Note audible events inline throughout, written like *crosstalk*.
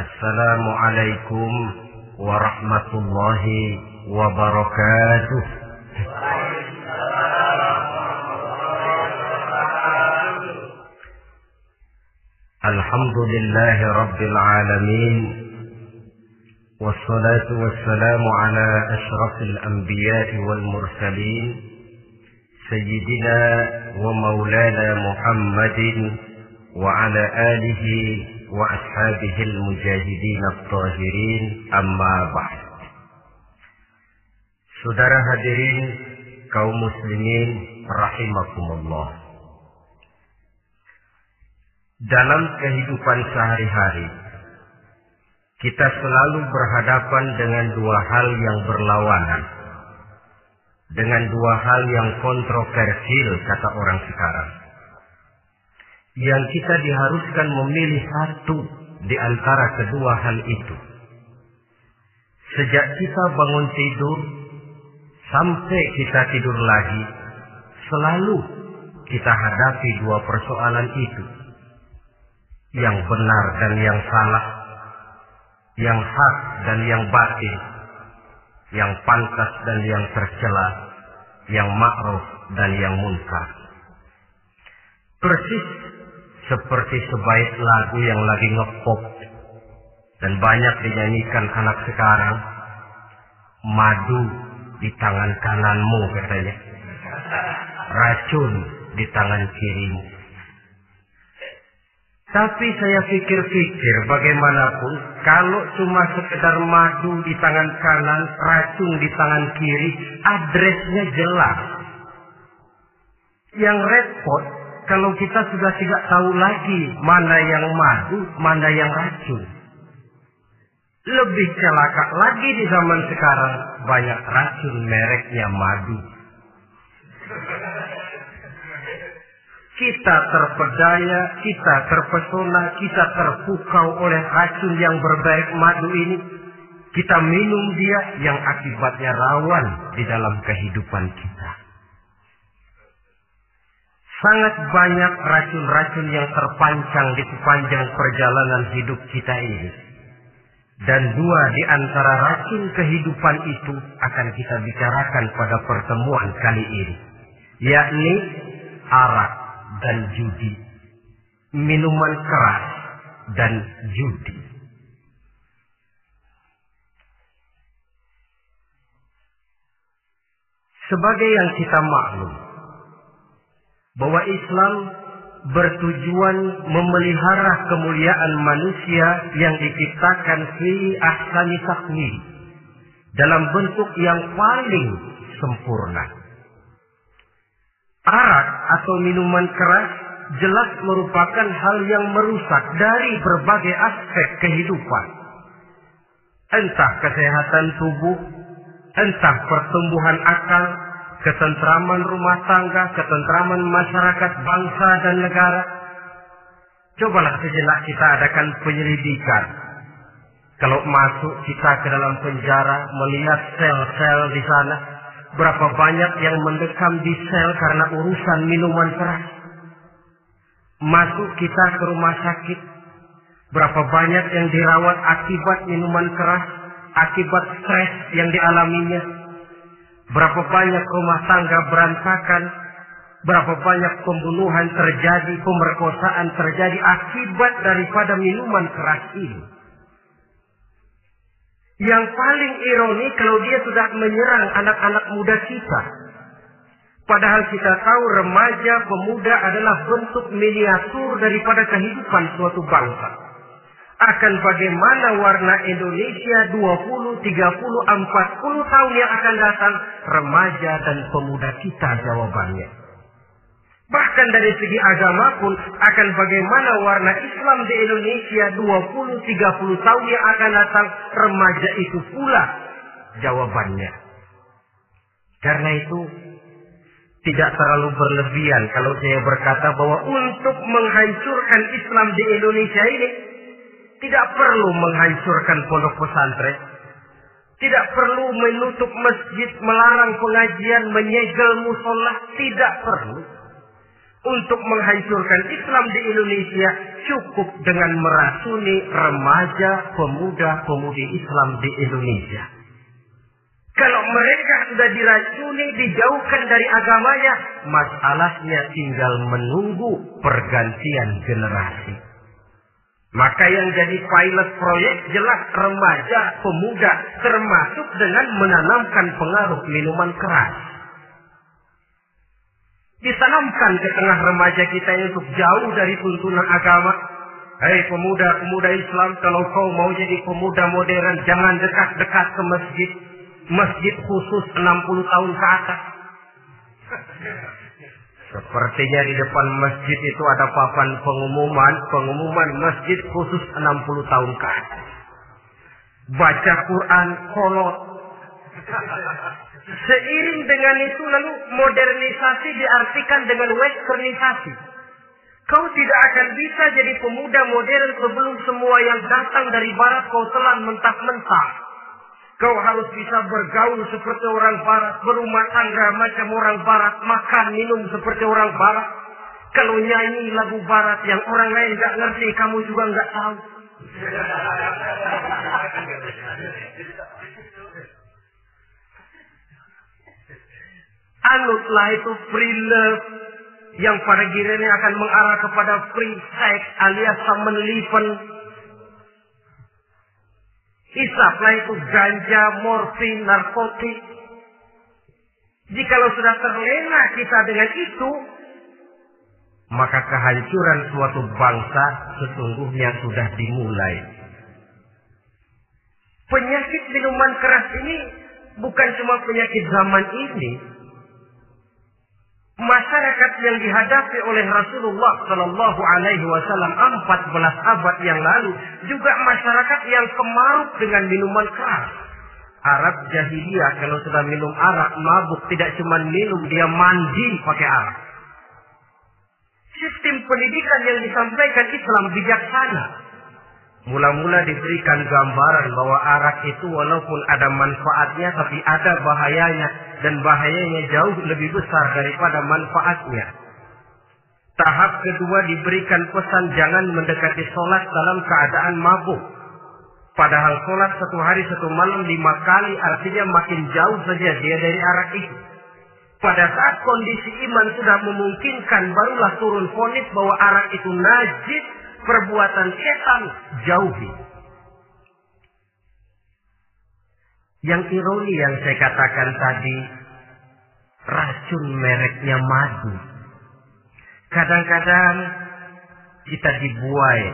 السلام عليكم ورحمة الله وبركاته. الحمد لله رب العالمين والصلاة والسلام على أشرف الأنبياء والمرسلين سيدنا ومولانا محمد وعلى آله وأصحابه المجاهدين الطاهرين أما بعد Saudara hadirin kaum muslimin rahimakumullah. Dalam kehidupan sehari-hari kita selalu berhadapan dengan dua hal yang berlawanan. Dengan dua hal yang kontroversial kata orang sekarang yang kita diharuskan memilih satu di antara kedua hal itu. Sejak kita bangun tidur sampai kita tidur lagi, selalu kita hadapi dua persoalan itu. Yang benar dan yang salah, yang hak dan yang batin, yang pantas dan yang tercela, yang ma'ruf dan yang munkar. Persis seperti sebaik lagu yang lagi ngepop. Dan banyak dinyanyikan anak sekarang. Madu di tangan kananmu katanya. Racun di tangan kirimu. Tapi saya pikir-pikir bagaimanapun kalau cuma sekedar madu di tangan kanan, racun di tangan kiri, adresnya jelas. Yang repot kalau kita sudah tidak tahu lagi mana yang madu, mana yang racun. Lebih celaka lagi di zaman sekarang banyak racun mereknya madu. Kita terpedaya, kita terpesona, kita terpukau oleh racun yang berbaik madu ini. Kita minum dia yang akibatnya rawan di dalam kehidupan kita. Sangat banyak racun-racun yang terpancang di sepanjang perjalanan hidup kita ini. Dan dua di antara racun kehidupan itu akan kita bicarakan pada pertemuan kali ini. Yakni arak dan judi. Minuman keras dan judi. Sebagai yang kita maklum, bahwa Islam bertujuan memelihara kemuliaan manusia yang diciptakan fi ahsani takwim dalam bentuk yang paling sempurna. Arak atau minuman keras jelas merupakan hal yang merusak dari berbagai aspek kehidupan. Entah kesehatan tubuh, entah pertumbuhan akal, ketentraman rumah tangga, ketentraman masyarakat, bangsa dan negara. Cobalah sejenak kita adakan penyelidikan. Kalau masuk kita ke dalam penjara, melihat sel-sel di sana, berapa banyak yang mendekam di sel karena urusan minuman keras. Masuk kita ke rumah sakit, berapa banyak yang dirawat akibat minuman keras, akibat stres yang dialaminya, Berapa banyak rumah tangga berantakan, berapa banyak pembunuhan terjadi, pemerkosaan terjadi akibat daripada minuman keras ini. Yang paling ironi kalau dia sudah menyerang anak-anak muda kita. Padahal kita tahu remaja pemuda adalah bentuk miniatur daripada kehidupan suatu bangsa akan bagaimana warna Indonesia 20, 30, 40 tahun yang akan datang remaja dan pemuda kita jawabannya. Bahkan dari segi agama pun akan bagaimana warna Islam di Indonesia 20, 30 tahun yang akan datang remaja itu pula jawabannya. Karena itu tidak terlalu berlebihan kalau saya berkata bahwa untuk menghancurkan Islam di Indonesia ini tidak perlu menghancurkan pondok pesantren. Tidak perlu menutup masjid, melarang pengajian, menyegel musola. Tidak perlu. untuk menghancurkan Islam di Indonesia cukup dengan meracuni remaja, pemuda, pemudi Islam di Indonesia. Kalau mereka sudah diracuni, dijauhkan dari agamanya, masalahnya tinggal menunggu pergantian generasi. Maka yang jadi pilot proyek jelas remaja, pemuda, termasuk dengan menanamkan pengaruh minuman keras ditanamkan ke tengah remaja kita ini untuk jauh dari tuntunan agama. Hei pemuda-pemuda Islam, kalau kau mau jadi pemuda modern, jangan dekat-dekat ke masjid. Masjid khusus 60 tahun ke atas. Sepertinya di depan masjid itu ada papan pengumuman, pengumuman masjid khusus 60 tahun ke atas. Baca Quran, kolot. *laughs* Seiring dengan itu lalu modernisasi diartikan dengan westernisasi. Kau tidak akan bisa jadi pemuda modern sebelum semua yang datang dari barat kau telan mentah-mentah. Kau harus bisa bergaul seperti orang barat, berumah tangga macam orang barat, makan minum seperti orang barat. Kalau nyanyi lagu barat yang orang lain gak ngerti, kamu juga gak tahu. Anutlah itu free love yang pada gilirannya akan mengarah kepada free sex alias leven. Isaplah itu ganja, morfin, narkotik. Jikalau sudah terlena kita dengan itu, maka kehancuran suatu bangsa sesungguhnya sudah dimulai. Penyakit minuman keras ini bukan cuma penyakit zaman ini, masyarakat yang dihadapi oleh Rasulullah Shallallahu Alaihi Wasallam 14 abad yang lalu juga masyarakat yang kemaruk dengan minuman keras. Arab jahiliyah kalau sudah minum arak mabuk tidak cuma minum dia mandi pakai arak. Sistem pendidikan yang disampaikan Islam bijaksana. Mula-mula diberikan gambaran bahwa arak itu walaupun ada manfaatnya tapi ada bahayanya dan bahayanya jauh lebih besar daripada manfaatnya. Tahap kedua diberikan pesan jangan mendekati sholat dalam keadaan mabuk. Padahal sholat satu hari satu malam lima kali artinya makin jauh saja dia dari arak itu. Pada saat kondisi iman sudah memungkinkan barulah turun fonis bahwa arak itu najis, perbuatan setan jauhi. Yang ironi yang saya katakan tadi, racun mereknya madu. Kadang-kadang kita dibuai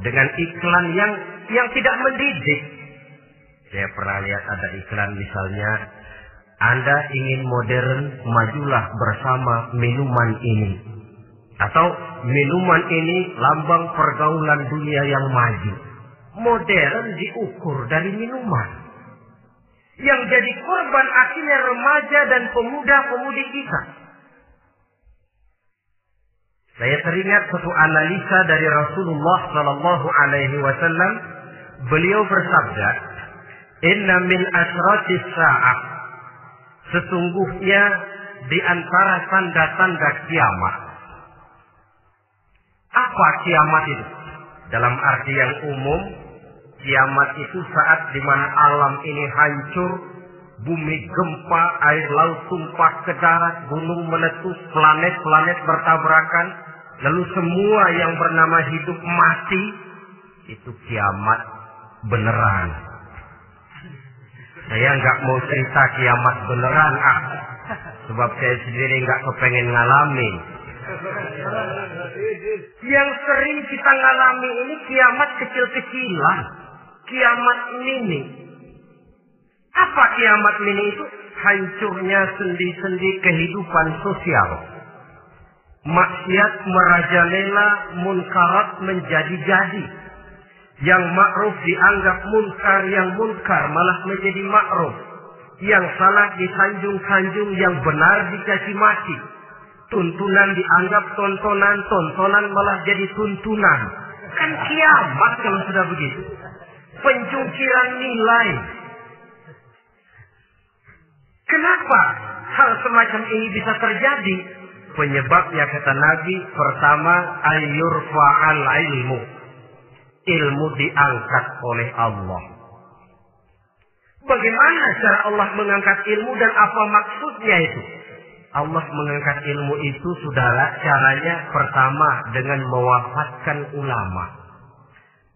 dengan iklan yang yang tidak mendidik. Saya pernah lihat ada iklan misalnya, Anda ingin modern, majulah bersama minuman ini. Atau minuman ini lambang pergaulan dunia yang maju. Modern diukur dari minuman. Yang jadi korban akhirnya remaja dan pemuda-pemudi kita. Saya teringat satu analisa dari Rasulullah Sallallahu Alaihi Wasallam. Beliau bersabda, Inna min asratis sa'ah. Sesungguhnya di antara tanda-tanda kiamat. Apa kiamat itu? Dalam arti yang umum, Kiamat itu saat di mana alam ini hancur, bumi gempa, air laut tumpah ke darat, gunung meletus, planet-planet bertabrakan, lalu semua yang bernama hidup mati, itu kiamat beneran. Saya nggak mau cerita kiamat beneran, ah, sebab saya sendiri nggak kepengen ngalamin. Yang sering kita ngalami ini kiamat kecil-kecilan kiamat mini. Apa kiamat mini itu? Hancurnya sendi-sendi kehidupan sosial. Maksiat merajalela, munkarat menjadi-jadi. Yang ma'ruf dianggap munkar, yang munkar malah menjadi ma'ruf. Yang salah disanjung-sanjung, yang benar dicaci maki. Tuntunan dianggap tontonan, tontonan malah jadi tuntunan. Kan kiamat kalau sudah begitu pencungkiran nilai. Kenapa hal semacam ini bisa terjadi? Penyebabnya kata Nabi pertama ayur fa'al ilmu. Ilmu diangkat oleh Allah. Bagaimana cara Allah mengangkat ilmu dan apa maksudnya itu? Allah mengangkat ilmu itu saudara caranya pertama dengan mewafatkan ulama.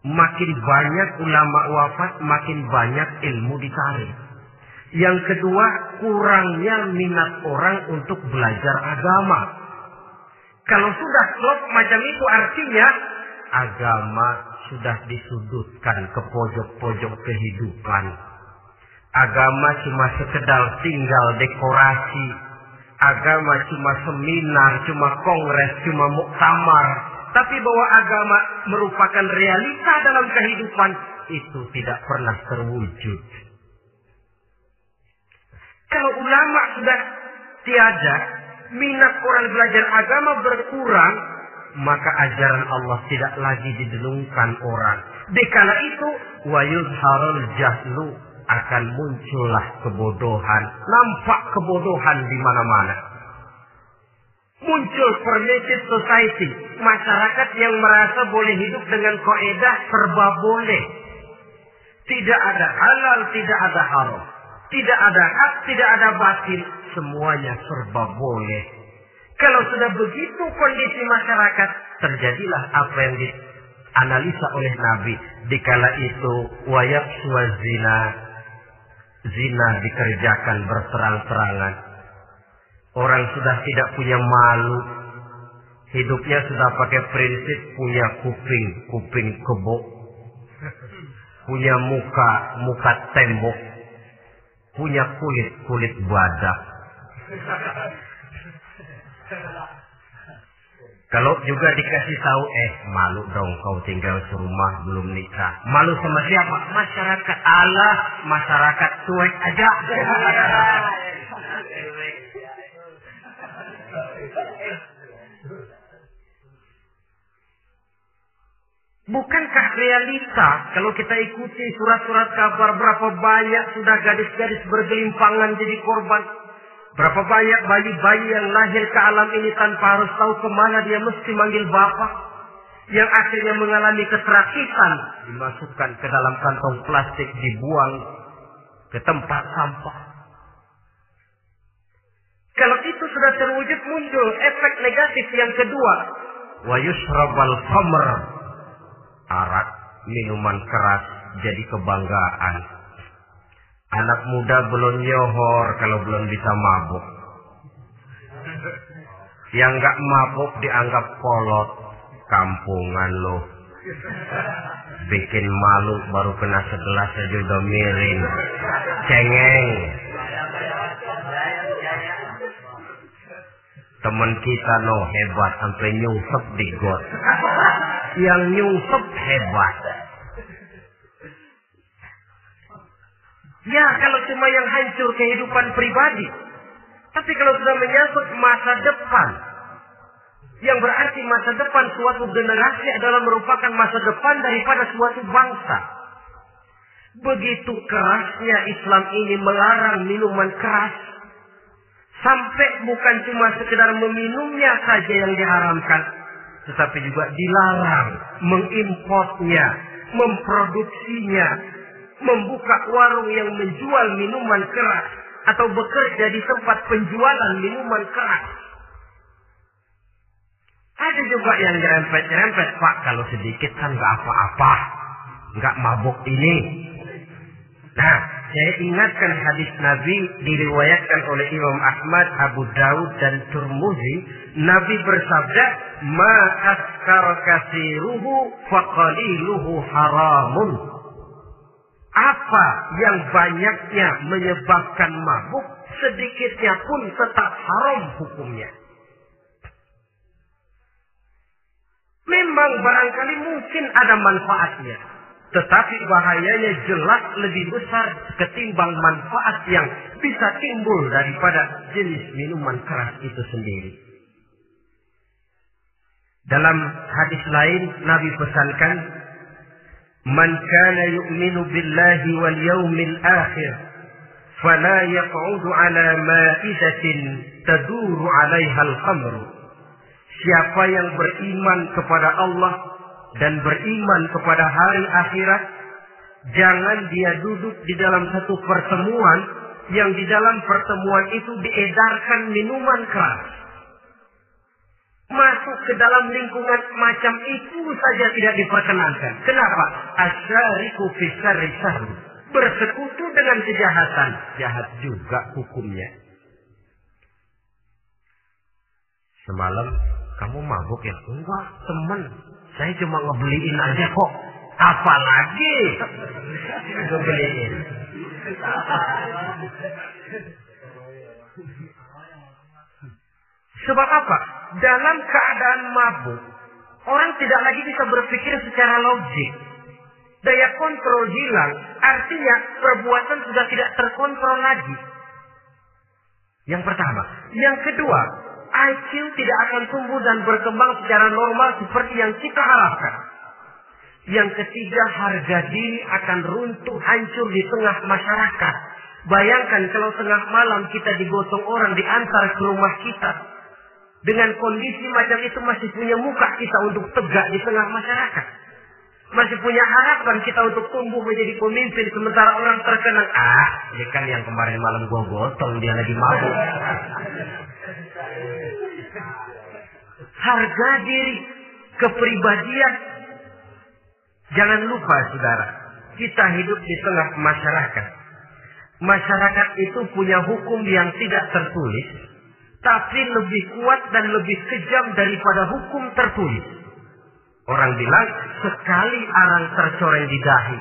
Makin banyak ulama wafat, makin banyak ilmu ditarik. Yang kedua, kurangnya minat orang untuk belajar agama. Kalau sudah klop macam itu artinya agama sudah disudutkan ke pojok-pojok kehidupan. Agama cuma sekedar tinggal dekorasi. Agama cuma seminar, cuma kongres, cuma muktamar. Tapi bahwa agama merupakan realita dalam kehidupan itu tidak pernah terwujud. Kalau ulama sudah tiada, minat orang belajar agama berkurang, maka ajaran Allah tidak lagi didenungkan orang. Dikala itu, wa yuzharul jahlu akan muncullah kebodohan, nampak kebodohan di mana-mana. Muncul permitted society, masyarakat yang merasa boleh hidup dengan koedah serba boleh. Tidak ada halal, tidak ada haram. Tidak ada hak, tidak ada batin. Semuanya serba boleh. Kalau sudah begitu kondisi masyarakat, terjadilah apa yang dianalisa oleh Nabi. Dikala itu, wayak zina. Zina dikerjakan berterang-terangan. Orang sudah tidak punya malu. Hidupnya sudah pakai prinsip punya kuping, kuping kebo. Punya muka, muka tembok punya kulit kulit badak. Kalau juga dikasih tahu, eh malu dong kau tinggal serumah belum nikah. Malu sama siapa? Masyarakat. Allah, masyarakat cuek aja. Bukankah realita kalau kita ikuti surat-surat kabar berapa banyak sudah gadis-gadis bergelimpangan jadi korban? Berapa banyak bayi-bayi yang lahir ke alam ini tanpa harus tahu ke mana dia mesti manggil bapak? Yang akhirnya mengalami keterakitan dimasukkan ke dalam kantong plastik dibuang ke tempat sampah. Kalau itu sudah terwujud muncul efek negatif yang kedua. Wa yusrabal khamr arak, minuman keras jadi kebanggaan. Anak muda belum nyohor kalau belum bisa mabuk. Yang gak mabuk dianggap kolot. Kampungan loh. Bikin malu baru kena segelas aja udah miring. Cengeng. Temen kita no hebat sampai nyungsep di got yang nyungsep hebat. Ya kalau cuma yang hancur kehidupan pribadi. Tapi kalau sudah menyangkut masa depan. Yang berarti masa depan suatu generasi adalah merupakan masa depan daripada suatu bangsa. Begitu kerasnya Islam ini melarang minuman keras. Sampai bukan cuma sekedar meminumnya saja yang diharamkan tetapi juga dilarang mengimportnya, memproduksinya, membuka warung yang menjual minuman keras atau bekerja di tempat penjualan minuman keras. Ada juga yang nyerempet-nyerempet, Pak, kalau sedikit kan nggak apa-apa. Nggak mabuk ini. Nah, saya ingatkan hadis Nabi diriwayatkan oleh Imam Ahmad, Abu Daud, dan Turmuzi. Nabi bersabda, Ma askar kasiruhu faqaliluhu haramun. Apa yang banyaknya menyebabkan mabuk, sedikitnya pun tetap haram hukumnya. Memang barangkali mungkin ada manfaatnya. Tetapi bahayanya jelas lebih besar ketimbang manfaat yang bisa timbul daripada jenis minuman keras itu sendiri. Dalam hadis lain Nabi pesankan, "Man kana yu'minu billahi wal yawmil akhir, فلا يقعد على مائدة تدور عليها الخمر Siapa yang beriman kepada Allah dan beriman kepada hari akhirat, jangan dia duduk di dalam satu pertemuan yang di dalam pertemuan itu diedarkan minuman keras. Masuk ke dalam lingkungan macam itu saja tidak diperkenankan. Kenapa? Asyariku fisari Bersekutu dengan kejahatan. Jahat juga hukumnya. Semalam kamu mabuk ya? Enggak, teman. Saya cuma ngebeliin aja kok. Apalagi ngebeliin. Sebab apa? Dalam keadaan mabuk, orang tidak lagi bisa berpikir secara logik. Daya kontrol hilang, artinya perbuatan sudah tidak terkontrol lagi. Yang pertama. Yang kedua, IQ tidak akan tumbuh dan berkembang secara normal seperti yang kita harapkan. Yang ketiga, harga diri akan runtuh hancur di tengah masyarakat. Bayangkan kalau tengah malam kita digotong orang diantar ke rumah kita. Dengan kondisi macam itu masih punya muka kita untuk tegak di tengah masyarakat. Masih punya harapan kita untuk tumbuh menjadi pemimpin sementara orang terkenang. Ah, ini kan yang kemarin malam gua gotong dia lagi mabuk. Harga diri, kepribadian. Jangan lupa saudara, kita hidup di tengah masyarakat. Masyarakat itu punya hukum yang tidak tertulis, tapi lebih kuat dan lebih kejam daripada hukum tertulis. Orang bilang, sekali arang tercoreng di dahi,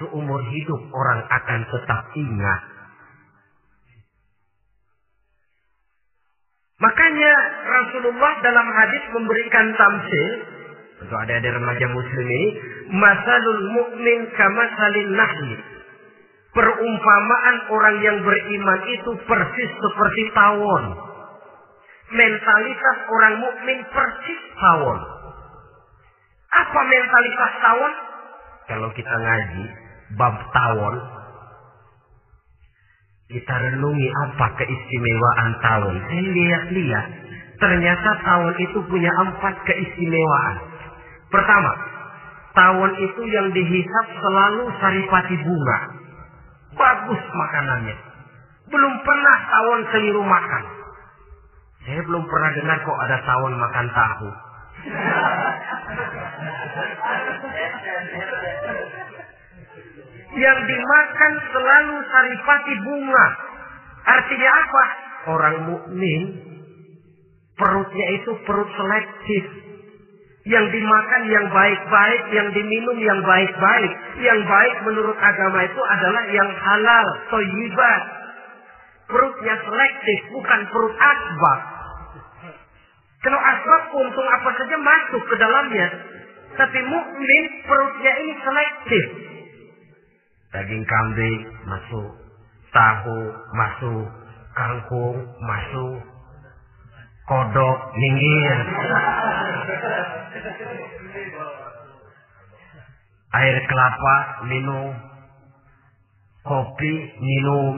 seumur hidup orang akan tetap ingat Makanya Rasulullah dalam hadis memberikan tamsil untuk ada-ada remaja muslim ini, masalul mu'min kamasalin nahli. Perumpamaan orang yang beriman itu persis seperti tawon. Mentalitas orang mukmin persis tawon. Apa mentalitas tawon? Kalau kita ngaji bab tawon, kita renungi apa keistimewaan tahun. Saya lihat-lihat. Ternyata tahun itu punya empat keistimewaan. Pertama, tahun itu yang dihisap selalu saripati bunga. Bagus makanannya. Belum pernah tahun keliru makan. Saya belum pernah dengar kok ada tahun makan tahu. yang dimakan selalu saripati bunga. Artinya apa? Orang mukmin perutnya itu perut selektif. Yang dimakan yang baik-baik, yang diminum yang baik-baik. Yang baik menurut agama itu adalah yang halal, toyibat. Perutnya selektif, bukan perut asbab. Kalau asbab untung apa saja masuk ke dalamnya. Tapi mukmin perutnya ini selektif daging kambing masuk, tahu masuk, kangkung masuk, kodok minggir. Air kelapa minum, kopi minum.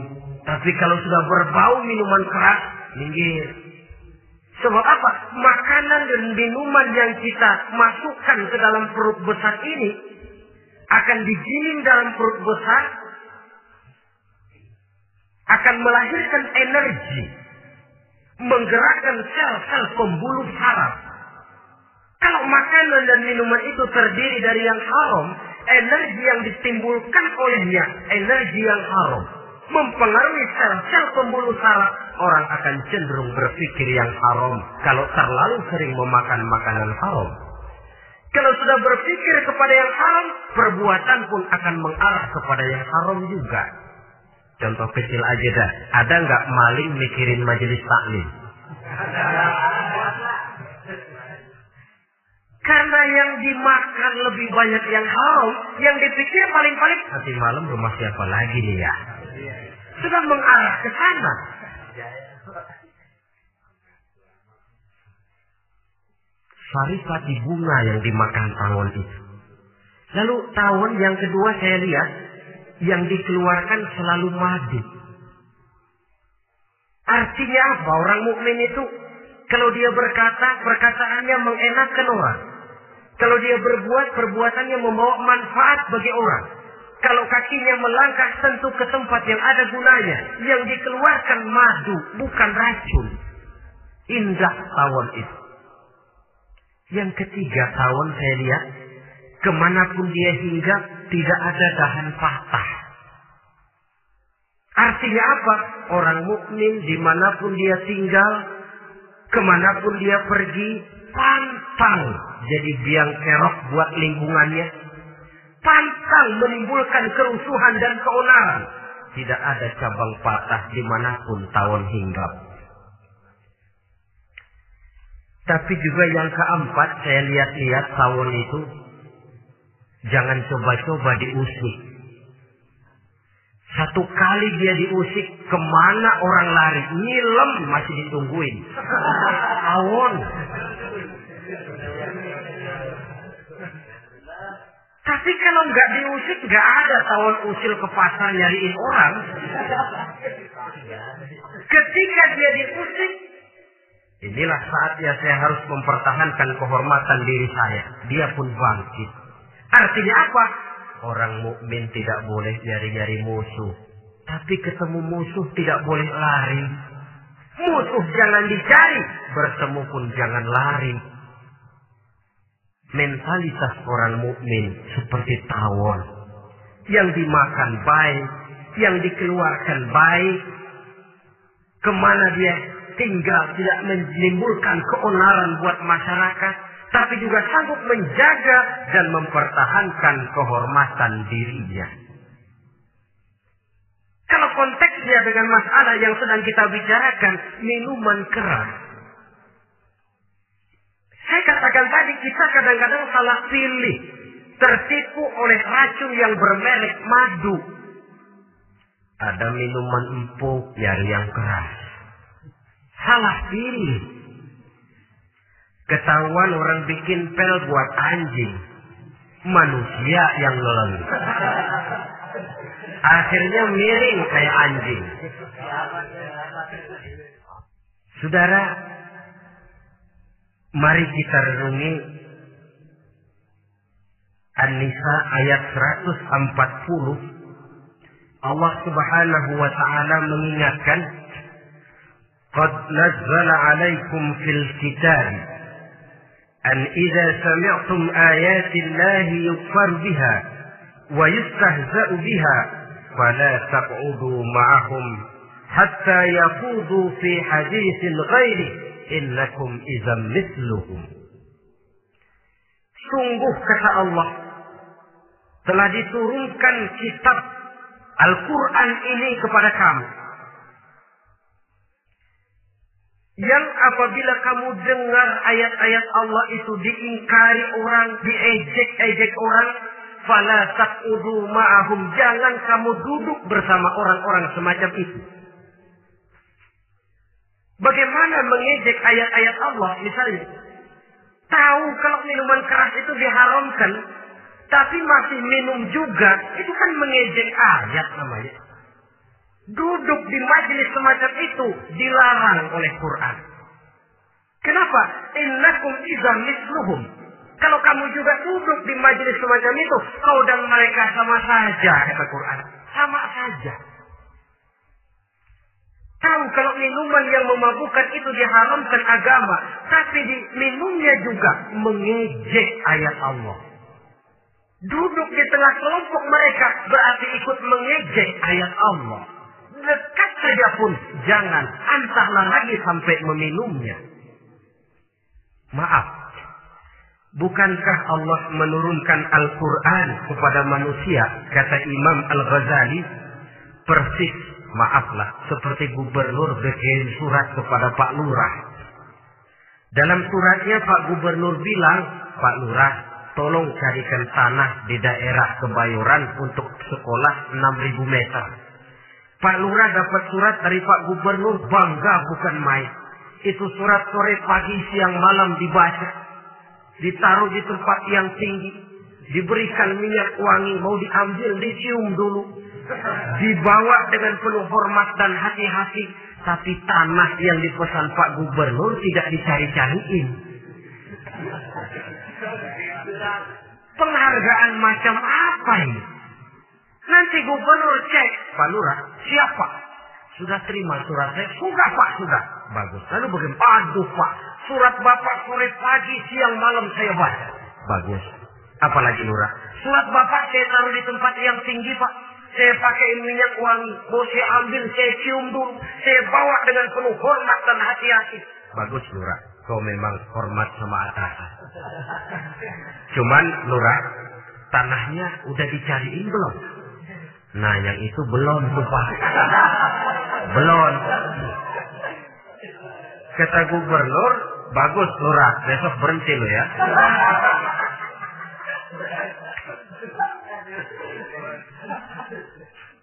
Tapi kalau sudah berbau minuman keras, minggir. Sebab apa? Makanan dan minuman yang kita masukkan ke dalam perut besar ini akan digiling dalam perut besar, akan melahirkan energi, menggerakkan sel-sel pembuluh saraf. Kalau makanan dan minuman itu terdiri dari yang haram, energi yang ditimbulkan olehnya, energi yang haram, mempengaruhi sel-sel pembuluh saraf, orang akan cenderung berpikir yang haram kalau terlalu sering memakan makanan haram. Kalau sudah berpikir kepada yang haram, perbuatan pun akan mengarah kepada yang haram juga. Contoh kecil aja dah. Ada nggak maling mikirin majelis taklim? Karena yang dimakan lebih banyak yang haram, yang dipikir paling-paling nanti malam rumah siapa lagi nih ya? Sudah mengarah ke sana. saripati bunga yang dimakan tawon itu. Lalu tawon yang kedua saya lihat yang dikeluarkan selalu madu. Artinya apa orang mukmin itu? Kalau dia berkata, perkataannya mengenakan orang. Kalau dia berbuat, perbuatannya membawa manfaat bagi orang. Kalau kakinya melangkah tentu ke tempat yang ada gunanya. Yang dikeluarkan madu, bukan racun. Indah tawon itu. Yang ketiga tawon saya lihat, ke mana pun dia hinggap, tidak ada dahan patah. Artinya apa? Orang mukmin di mana pun dia tinggal, ke mana pun dia pergi, pantang jadi biang kerok buat lingkungannya. Pantang menimbulkan kerusuhan dan keonaran. Tidak ada cabang patah di mana pun tawon hinggap. Tapi juga yang keempat saya lihat-lihat tawon itu jangan coba-coba diusik. Satu kali dia diusik, ke mana orang lari? Nyilem masih ditungguin. Tawon. Tapi kalau nggak diusik, nggak ada tawon usil ke pasar nyariin orang. Ketika dia diusik, inilah saatnya saya harus mempertahankan kehormatan diri saya. Dia pun bangkit. Artinya apa? Orang mukmin tidak boleh nyari-nyari musuh. Tapi ketemu musuh tidak boleh lari. Musuh jangan dicari, bertemu pun jangan lari mentalitas orang mukmin seperti tawon. Yang dimakan baik, yang dikeluarkan baik, ke mana dia tinggal tidak menimbulkan keonaran buat masyarakat, tapi juga sanggup menjaga dan mempertahankan kehormatan dirinya. Kalau konteksnya dengan masalah yang sedang kita bicarakan, minuman keras, saya katakan tadi kita kadang-kadang salah pilih. Tertipu oleh racun yang bermerek madu. Ada minuman empuk nyari yang keras. Salah pilih. Ketahuan orang bikin pel buat anjing. Manusia yang leleng. Akhirnya miring kayak anjing. Saudara, Mari kita renungi An-Nisa ayat 140. Allah Subhanahu wa taala mengingatkan Qad nazzala 'alaikum fil kitab an idza sami'tum ayati Allahi yukfar biha wa yustahza'u biha fala taq'udu ma'ahum hatta yaqudu fi haditsin ghairi innakum izam misluhum. Sungguh kata Allah telah diturunkan kitab Al-Quran ini kepada kamu. Yang apabila kamu dengar ayat-ayat Allah itu diingkari orang, diejek-ejek orang, fala taqudu ma'ahum. Jangan kamu duduk bersama orang-orang semacam itu. Bagaimana mengejek ayat-ayat Allah misalnya. Tahu kalau minuman keras itu diharamkan. Tapi masih minum juga. Itu kan mengejek ayat namanya. Duduk di majelis semacam itu dilarang oleh Quran. Kenapa? Innakum izah misluhum. Kalau kamu juga duduk di majelis semacam itu, kau dan mereka sama saja, kata Quran. Sama saja. Tahu kalau minuman yang memabukkan itu diharamkan agama. Tapi di minumnya juga mengejek ayat Allah. Duduk di tengah kelompok mereka berarti ikut mengejek ayat Allah. Dekat saja pun jangan antahlah lagi sampai meminumnya. Maaf. Bukankah Allah menurunkan Al-Quran kepada manusia? Kata Imam Al-Ghazali. Persis maaflah, seperti gubernur bikin surat kepada Pak Lurah. Dalam suratnya Pak Gubernur bilang, Pak Lurah, tolong carikan tanah di daerah Kebayoran untuk sekolah 6000 meter. Pak Lurah dapat surat dari Pak Gubernur, bangga bukan main. Itu surat sore pagi siang malam dibaca. Ditaruh di tempat yang tinggi. Diberikan minyak wangi, mau diambil, dicium dulu. Dibawa dengan penuh hormat dan hati-hati. Tapi tanah yang dipesan Pak Gubernur tidak dicari-cariin. Penghargaan macam apa ini? Nanti gubernur cek, Pak Lurah, siapa? Sudah terima surat saya? Sudah Pak, sudah. Bagus. Lalu bagaimana? Aduh Pak, surat Bapak sore pagi, siang, malam saya baca. Bagus. Apalagi Lurah? Surat Bapak saya taruh di tempat yang tinggi Pak. Saya pakai minyak wangi. Mau saya ambil, saya cium dulu. Saya bawa dengan penuh hormat dan hati-hati. Bagus Lurah. Kau memang hormat sama atasan. Cuman Lurah, tanahnya udah dicariin belum? Nah yang itu belum tuh Pak. Belum. Kata gubernur, bagus Lurah, besok berhenti lo ya.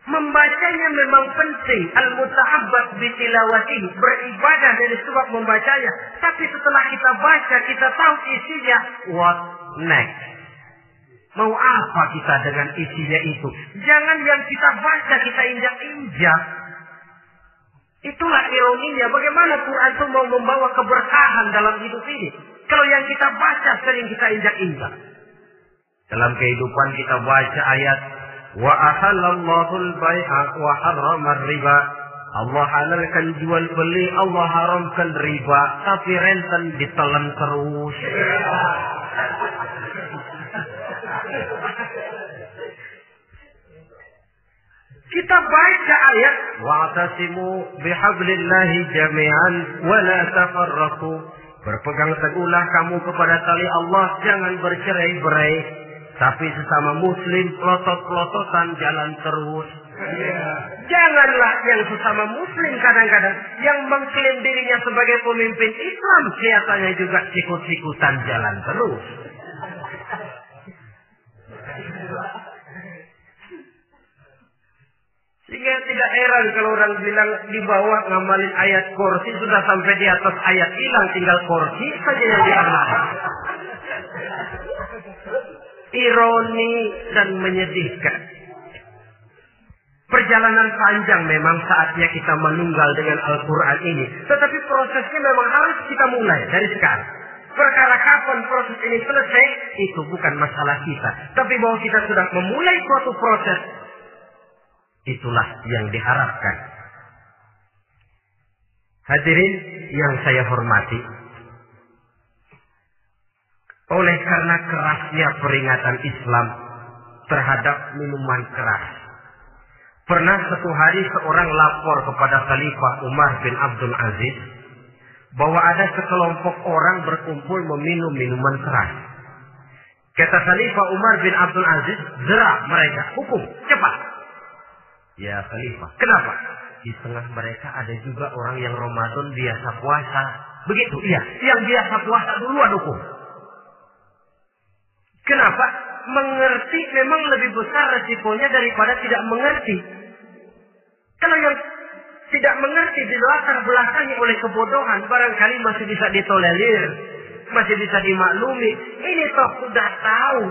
Membacanya memang penting. Al-muta'abbad bitilawati. Beribadah dari sebab membacanya. Tapi setelah kita baca, kita tahu isinya. What next? Mau apa kita dengan isinya itu? Jangan yang kita baca, kita injak-injak. Itulah ironinya. Bagaimana Quran itu mau membawa keberkahan dalam hidup ini. Kalau yang kita baca sering kita injak-injak. Dalam kehidupan kita baca ayat wa ahallallahu al-bai'a wa harrama riba. Allah halalkan jual beli, Allah haramkan riba, tapi renten ditelan terus. Kita baca ayat wa'tasimu bihablillahi jami'an wa la tafarraqu. Berpegang teguhlah kamu kepada tali Allah, jangan bercerai-berai. Tapi sesama muslim pelotot-pelototan jalan terus. Janganlah yang sesama muslim kadang-kadang yang mengklaim dirinya sebagai pemimpin Islam kelihatannya juga sikut-sikutan jalan terus. Sehingga tidak heran kalau orang bilang di bawah ngamalin ayat kursi sudah sampai di atas ayat hilang tinggal kursi saja yang diamalkan. Ironi dan menyedihkan. Perjalanan panjang memang saatnya kita menunggal dengan Al-Quran ini. Tetapi prosesnya memang harus kita mulai dari sekarang. Perkara kapan proses ini selesai, itu bukan masalah kita. Tapi bahwa kita sudah memulai suatu proses, Itulah yang diharapkan. Hadirin yang saya hormati. Oleh karena kerasnya peringatan Islam terhadap minuman keras. Pernah satu hari seorang lapor kepada Khalifah Umar bin Abdul Aziz bahwa ada sekelompok orang berkumpul meminum minuman keras. Kata Khalifah Umar bin Abdul Aziz, jerah mereka, hukum, cepat. Ya Khalifah. Kenapa? Di tengah mereka ada juga orang yang Ramadan biasa puasa. Begitu, iya. Yang biasa puasa duluan hukum. Kenapa? Mengerti memang lebih besar resikonya daripada tidak mengerti. Kalau yang tidak mengerti di latar belakangnya oleh kebodohan, barangkali masih bisa ditolerir, masih bisa dimaklumi. Ini toh sudah tahu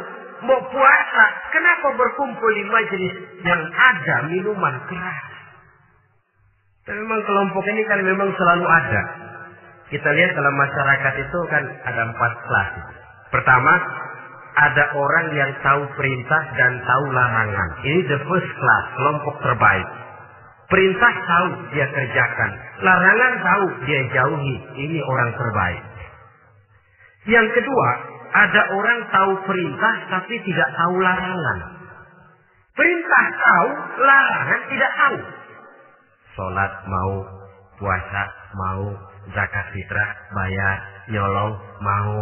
mau puasa, kenapa berkumpul di majelis yang ada minuman keras? Tapi memang kelompok ini kan memang selalu ada. Kita lihat dalam masyarakat itu kan ada empat kelas. Pertama, ada orang yang tahu perintah dan tahu larangan. Ini the first class, kelompok terbaik. Perintah tahu dia kerjakan, larangan tahu dia jauhi. Ini orang terbaik. Yang kedua, ada orang tahu perintah tapi tidak tahu larangan. Perintah tahu, larangan tidak tahu. Sholat mau, puasa mau, zakat fitrah bayar, nyolong mau,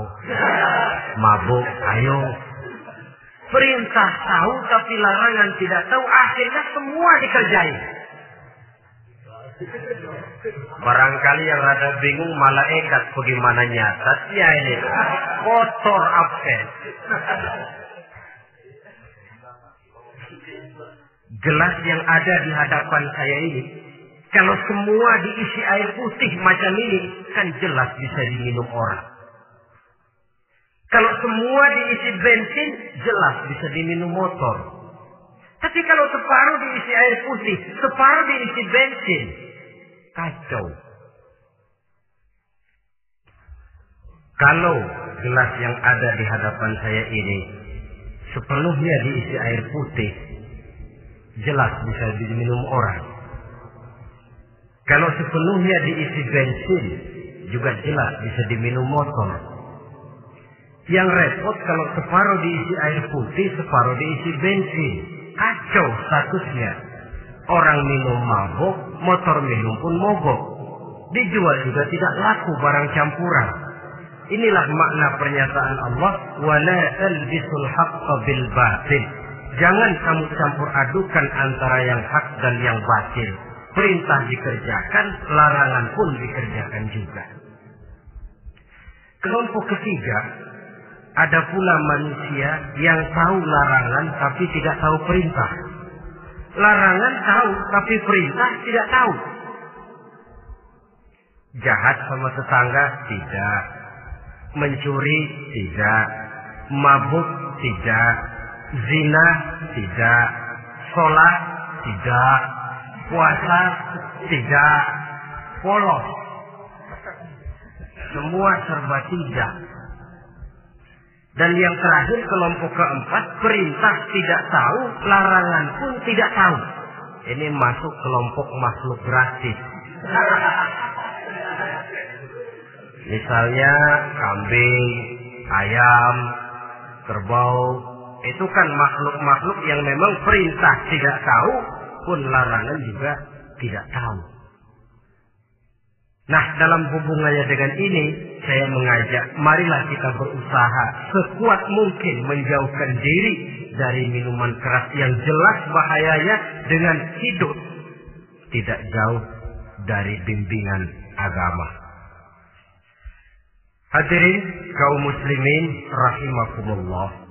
mabuk ayo. Perintah tahu tapi larangan tidak tahu, akhirnya semua dikerjain. Barangkali yang rada bingung malaikat bagaimana nyatatnya ini. Kotor absen. Gelas yang ada di hadapan saya ini. Kalau semua diisi air putih macam ini. Kan jelas bisa diminum orang. Kalau semua diisi bensin, jelas bisa diminum motor. Tapi kalau separuh diisi air putih, separuh diisi bensin, kacau. Kalau gelas yang ada di hadapan saya ini sepenuhnya diisi air putih, jelas bisa diminum orang. Kalau sepenuhnya diisi bensin, juga jelas bisa diminum motor. Yang repot kalau separuh diisi air putih, separuh diisi bensin. Kacau statusnya. Orang minum mabuk, motor minum pun mogok. Dijual juga tidak laku barang campuran. Inilah makna pernyataan Allah. Jangan kamu campur adukan antara yang hak dan yang batil. Perintah dikerjakan, larangan pun dikerjakan juga. Kelompok ketiga, ada pula manusia yang tahu larangan tapi tidak tahu perintah. Larangan tahu tapi perintah tidak tahu. Jahat sama tetangga tidak. Mencuri tidak. Mabuk tidak. Zina tidak. Sholat tidak. Puasa tidak. Polos. Semua serba tidak. Dan yang terakhir kelompok keempat perintah tidak tahu, larangan pun tidak tahu. Ini masuk kelompok makhluk gratis. Misalnya kambing, ayam, kerbau, itu kan makhluk-makhluk yang memang perintah tidak tahu, pun larangan juga tidak tahu. Nah, dalam hubungannya dengan ini, saya mengajak, marilah kita berusaha sekuat mungkin menjauhkan diri dari minuman keras yang jelas bahayanya dengan hidup tidak jauh dari bimbingan agama. Hadirin kaum muslimin rahimakumullah.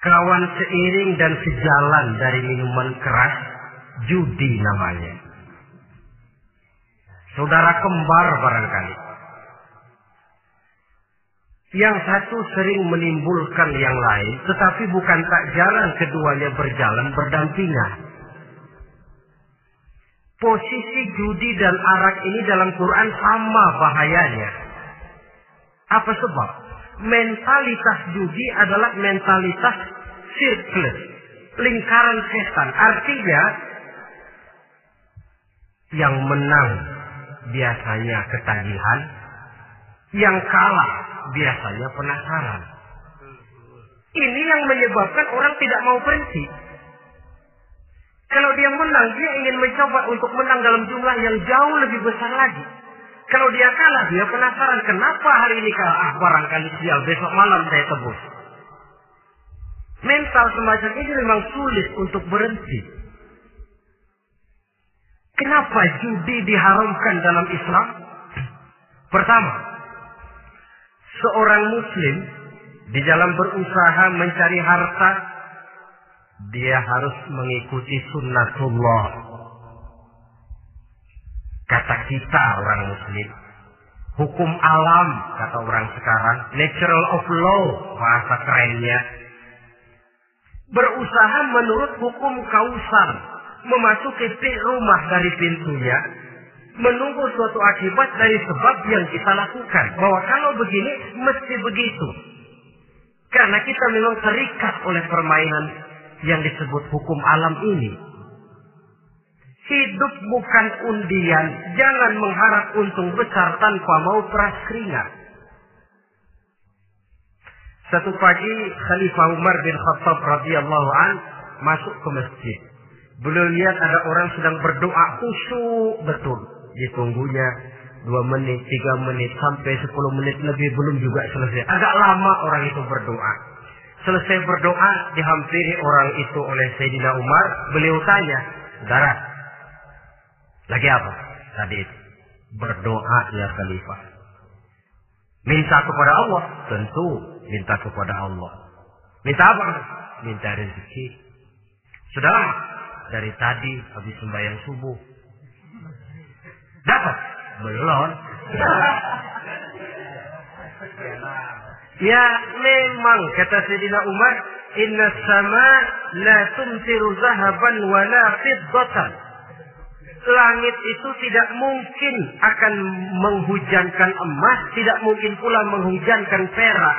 Kawan seiring dan sejalan dari minuman keras, judi namanya. Saudara kembar barangkali. Yang satu sering menimbulkan yang lain, tetapi bukan tak jarang keduanya berjalan berdampingan. Posisi judi dan arak ini dalam Quran sama bahayanya. Apa sebab? Mentalitas judi adalah mentalitas sirkel, lingkaran setan. Artinya, yang menang biasanya ketagihan, yang kalah biasanya penasaran. Ini yang menyebabkan orang tidak mau berhenti. Kalau dia menang, dia ingin mencoba untuk menang dalam jumlah yang jauh lebih besar lagi. Kalau dia kalah, dia penasaran kenapa hari ini kalah. Ah, barangkali sial, besok malam saya tebus. Mental semacam ini memang sulit untuk berhenti. Kenapa judi diharamkan dalam Islam? Pertama, seorang muslim di dalam berusaha mencari harta, dia harus mengikuti sunnatullah. Kata kita orang muslim. Hukum alam, kata orang sekarang. Natural of law, bahasa kerennya. Berusaha menurut hukum kausal. Memasuki rumah dari pintunya. Menunggu suatu akibat dari sebab yang kita lakukan. Bahwa kalau begini, mesti begitu. Karena kita memang terikat oleh permainan yang disebut hukum alam ini. Hidup bukan undian, jangan mengharap untung besar tanpa mau peras keringat. Satu pagi Khalifah Umar bin Khattab radhiyallahu an masuk ke masjid. Beliau lihat ada orang sedang berdoa khusyuk betul. Ditunggunya dua menit, tiga menit, sampai sepuluh menit lebih belum juga selesai. Agak lama orang itu berdoa. Selesai berdoa, dihampiri orang itu oleh Sayyidina Umar. Beliau tanya, Saudara, lagi apa? Tadi itu. Berdoa ya Khalifah. Minta kepada Allah? Tentu minta kepada Allah. Minta apa? Minta rezeki. Sudah? Dari tadi habis sembahyang subuh. Dapat? Belum. *laughs* Ya memang kata Sayyidina Umar, inna sama la tumtiru zahaban wa la fiddatan. Langit itu tidak mungkin akan menghujankan emas, tidak mungkin pula menghujankan perak.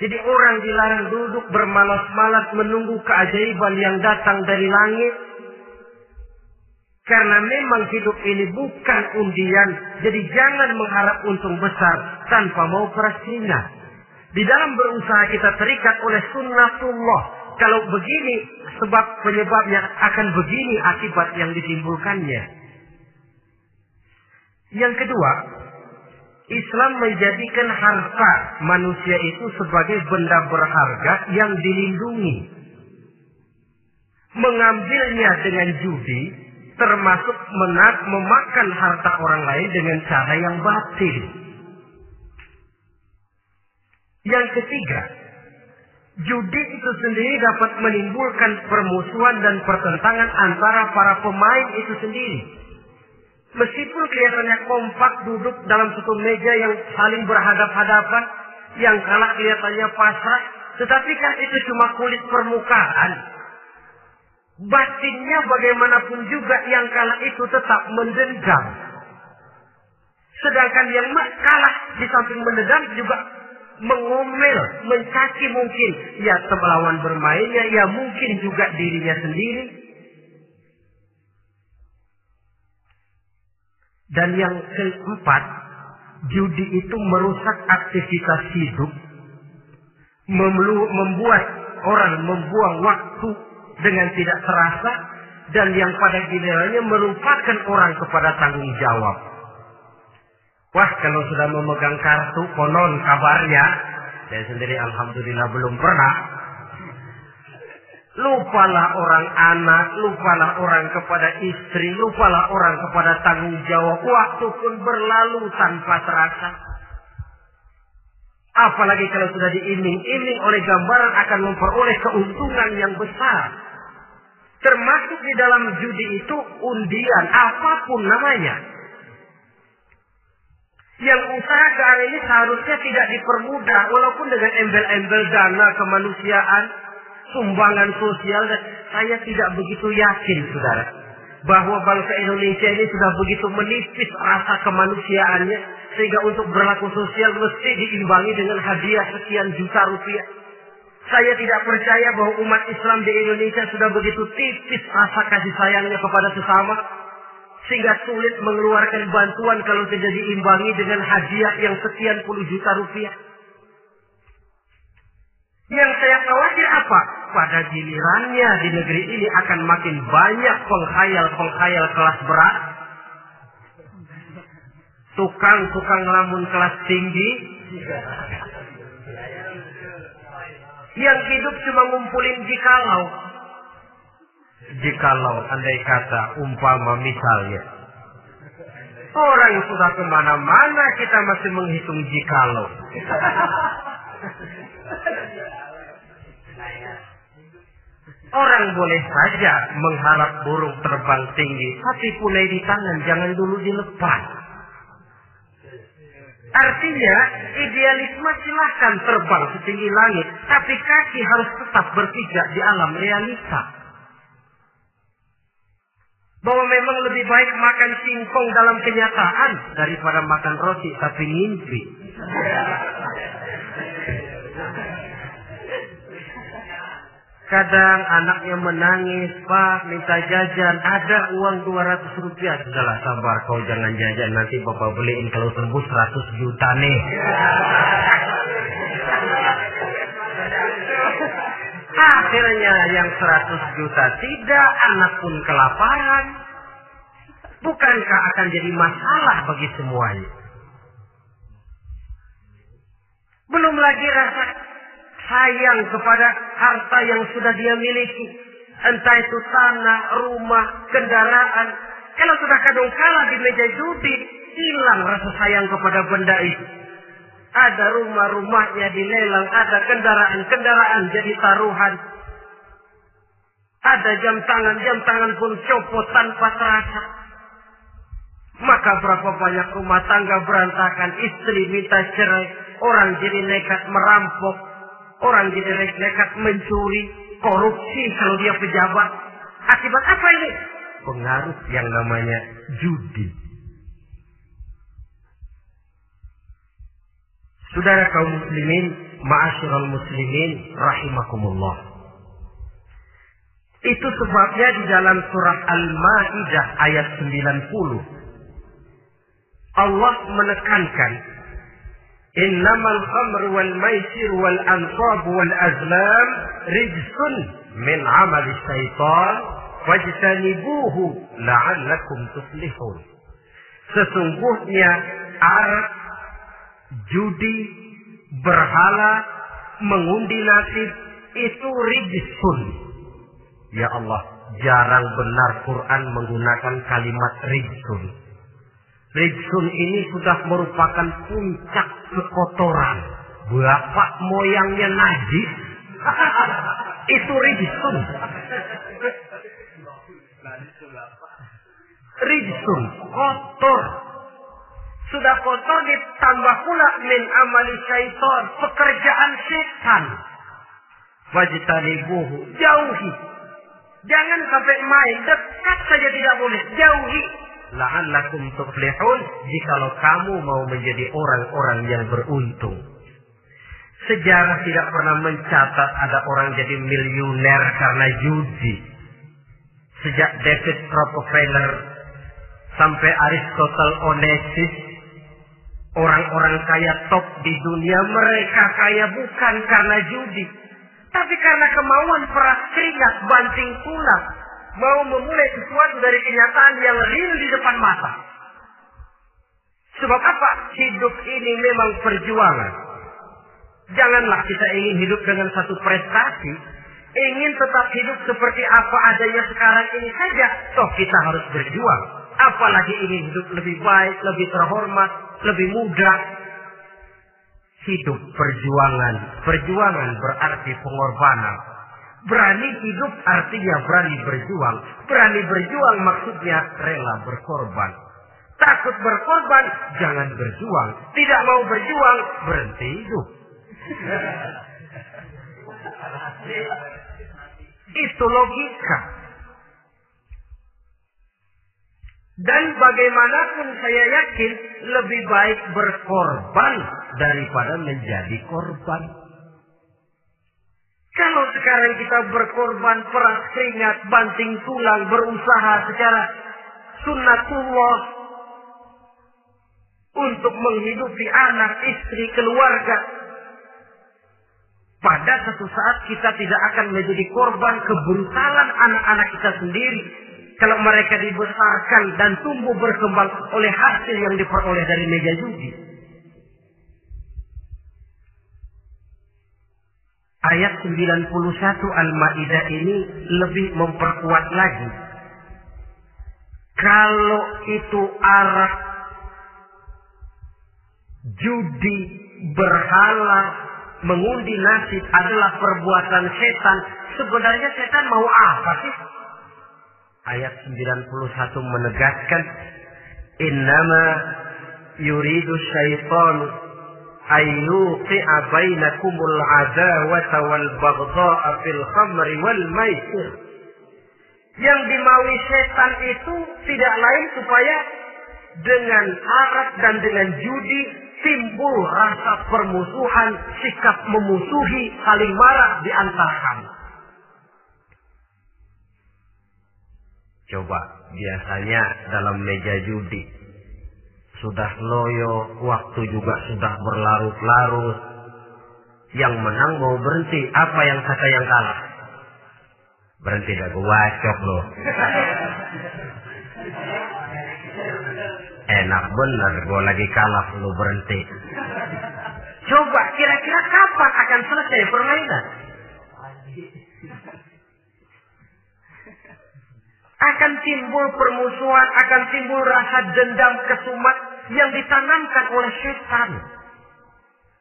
Jadi orang dilarang duduk bermalas-malas menunggu keajaiban yang datang dari langit. Karena memang hidup ini bukan undian. Jadi jangan mengharap untung besar tanpa mau keras Di dalam berusaha kita terikat oleh sunnatullah. Kalau begini sebab penyebabnya akan begini akibat yang ditimbulkannya. Yang kedua, Islam menjadikan harta manusia itu sebagai benda berharga yang dilindungi. Mengambilnya dengan judi termasuk menat memakan harta orang lain dengan cara yang batil. Yang ketiga, judi itu sendiri dapat menimbulkan permusuhan dan pertentangan antara para pemain itu sendiri. Meskipun kelihatannya kompak duduk dalam satu meja yang saling berhadap-hadapan, yang kalah kelihatannya pasrah, tetapi kan itu cuma kulit permukaan. Batinnya bagaimanapun juga yang kalah itu tetap mendendam. Sedangkan yang kalah di samping mendendam juga mengomel, mencaci mungkin. Ya melawan bermainnya, ya mungkin juga dirinya sendiri. Dan yang keempat, judi itu merusak aktivitas hidup, membuat orang membuang waktu dengan tidak terasa dan yang pada gilirannya melupakan orang kepada tanggung jawab. Wah, kalau sudah memegang kartu konon kabarnya, saya sendiri alhamdulillah belum pernah. Lupalah orang anak, lupalah orang kepada istri, lupalah orang kepada tanggung jawab. Waktu pun berlalu tanpa terasa. Apalagi kalau sudah diiming-iming oleh gambaran akan memperoleh keuntungan yang besar. Termasuk di dalam judi itu undian, apa pun namanya. Yang usaha ke arah ini seharusnya tidak dipermudah, walaupun dengan embel-embel dana kemanusiaan, sumbangan sosial, dan saya tidak begitu yakin, saudara, bahwa bangsa Indonesia ini sudah begitu menipis rasa kemanusiaannya, sehingga untuk berlaku sosial mesti diimbangi dengan hadiah sekian juta rupiah. Saya tidak percaya bahwa umat Islam di Indonesia sudah begitu tipis rasa kasih sayangnya kepada sesama. Sehingga sulit mengeluarkan bantuan kalau tidak diimbangi dengan hadiah yang sekian puluh juta rupiah. Yang saya khawatir apa? Pada gilirannya di negeri ini akan makin banyak penghayal-penghayal kelas berat. Tukang-tukang lamun kelas tinggi yang hidup cuma ngumpulin jikalau. Jikalau andai kata umpama misalnya. Orang sudah ke mana-mana kita masih menghitung jikalau. Orang boleh saja mengharap burung terbang tinggi, tapi punai di tangan jangan dulu dilepas. Artinya idealisme silahkan terbang setinggi langit, tapi kaki harus tetap berpijak di alam realita. Bahwa memang lebih baik makan singkong dalam kenyataan daripada makan roti tapi mimpi. Kadang anaknya menangis, Pak, minta jajan. Ada uang 200 rupiah. Sudahlah, sabar. Kau jangan jajan. Nanti Bapak beliin kalau tembus 100 juta nih. Akhirnya yang 100 juta tidak, anak pun kelaparan. Bukankah akan jadi masalah bagi semuanya? Belum lagi rasa sayang kepada harta yang sudah dia miliki. Entah itu tanah, rumah, kendaraan. Kalau sudah kadung kalah di meja judi, hilang rasa sayang kepada benda itu. Ada rumah-rumahnya dilelang, ada kendaraan-kendaraan jadi taruhan. Ada jam tangan, jam tangan pun copot tanpa terasa. Maka berapa banyak rumah tangga berantakan, istri minta cerai, orang jadi nekat merampok, orang jadi nekat mencuri, korupsi kalau dia pejabat. Akibat apa ini? Pengaruh yang namanya judi. Saudara kaum muslimin, ma'asyiral muslimin rahimakumullah. Itu sebabnya di dalam surah Al-Maidah ayat 90 Allah menekankan Innamal khamr wal maisir wal ansab wal azlam rijsun min amal syaitan fajtanibuhu la'allakum tuflihun. Sesungguhnya arak, judi, berhala, mengundi nasib itu rijsun. Ya Allah, jarang benar Quran menggunakan kalimat rijsun. Rijsun ini sudah merupakan puncak kekotoran. Bapak moyangnya najis. *laughs* Itu rijsun. Rijsun, kotor. Sudah kotor ditambah pula min amali syaitan. Pekerjaan setan. Wajtanibuhu. Jauhi. Jangan sampai main. Dekat saja tidak boleh. Jauhi la'allakum tuflihun jikalau kamu mau menjadi orang-orang yang beruntung. Sejarah tidak pernah mencatat ada orang jadi miliuner karena judi. Sejak David Rockefeller sampai Aristotle Onassis, orang-orang kaya top di dunia mereka kaya bukan karena judi, tapi karena kemauan peras keringat banting tulang mau memulai sesuatu dari kenyataan yang real di depan mata. Sebab apa? Hidup ini memang perjuangan. Janganlah kita ingin hidup dengan satu prestasi. Ingin tetap hidup seperti apa adanya sekarang ini saja. Toh kita harus berjuang. Apalagi ingin hidup lebih baik, lebih terhormat, lebih mudah. Hidup perjuangan. Perjuangan berarti pengorbanan Berani hidup artinya berani berjuang. Berani berjuang maksudnya rela berkorban. Takut berkorban, jangan berjuang. Tidak mau berjuang, berhenti hidup. *laughs* Itu logika. Dan bagaimanapun saya yakin lebih baik berkorban daripada menjadi korban. Kalau sekarang kita berkorban peras keringat, banting tulang, berusaha secara sunnatullah untuk menghidupi anak, istri, keluarga. Pada satu saat kita tidak akan menjadi korban kebrutalan anak-anak kita sendiri. Kalau mereka dibesarkan dan tumbuh berkembang oleh hasil yang diperoleh dari meja judi. Ayat 91 Al-Maidah ini lebih memperkuat lagi. Kalau itu arak, judi, berhala, mengundi nasib adalah perbuatan setan, sebenarnya setan mau apa sih? Ayat 91 menegaskan, Innama yuridu syaitanu ayyuqi'a bainakumul adawata wal baghdha'a fil khamri wal maisir. Yang dimaui setan itu tidak lain supaya dengan arak dan dengan judi timbul rasa permusuhan, sikap memusuhi, saling marah di antara kamu. Coba biasanya dalam meja judi sudah loyo, waktu juga sudah berlarut-larut. Yang menang mau berhenti, apa yang kata yang kalah? Berhenti dah gue wacok loh. Enak bener gue lagi kalah lu berhenti. Coba kira-kira kapan akan selesai permainan? Akan timbul permusuhan, akan timbul rasa dendam kesumat yang ditanamkan oleh setan.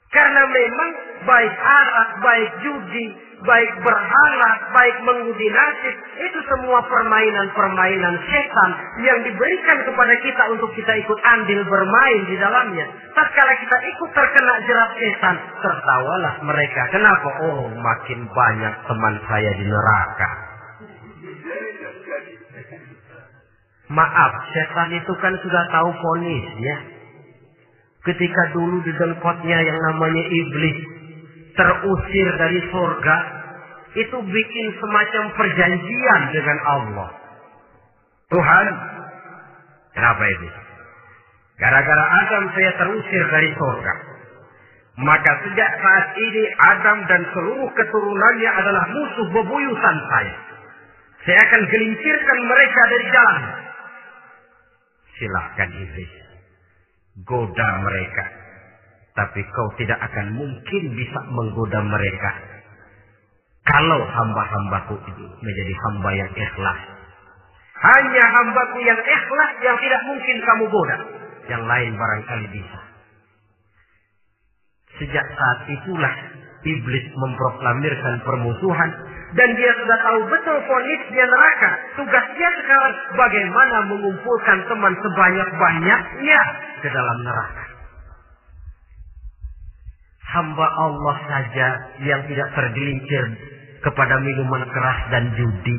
Karena memang baik arak, baik judi, baik berhala, baik mengundi nasib, itu semua permainan-permainan setan yang diberikan kepada kita untuk kita ikut andil bermain di dalamnya. Tatkala kita ikut terkena jerat setan, tertawalah mereka. Kenapa? Oh, makin banyak teman saya di neraka. Maaf, setan itu kan sudah tahu ponisnya. Ketika dulu di dengkotnya yang namanya iblis terusir dari surga, itu bikin semacam perjanjian dengan Allah. Tuhan, kenapa ini? Gara-gara Adam saya terusir dari surga. Maka sejak saat ini Adam dan seluruh keturunannya adalah musuh bebuyutan saya. Saya akan gelincirkan mereka dari jalan. Silahkan iblis. Goda mereka. Tapi kau tidak akan mungkin bisa menggoda mereka. Kalau hamba-hambaku itu menjadi hamba yang ikhlas. Hanya hambaku yang ikhlas yang tidak mungkin kamu goda. Yang lain barangkali bisa. Sejak saat itulah iblis memproklamirkan permusuhan dan dia sudah tahu betul ponisnya neraka. Tugas dia sekarang bagaimana mengumpulkan teman sebanyak-banyaknya ke dalam neraka. Hamba Allah saja yang tidak tergelincir kepada minuman keras dan judi.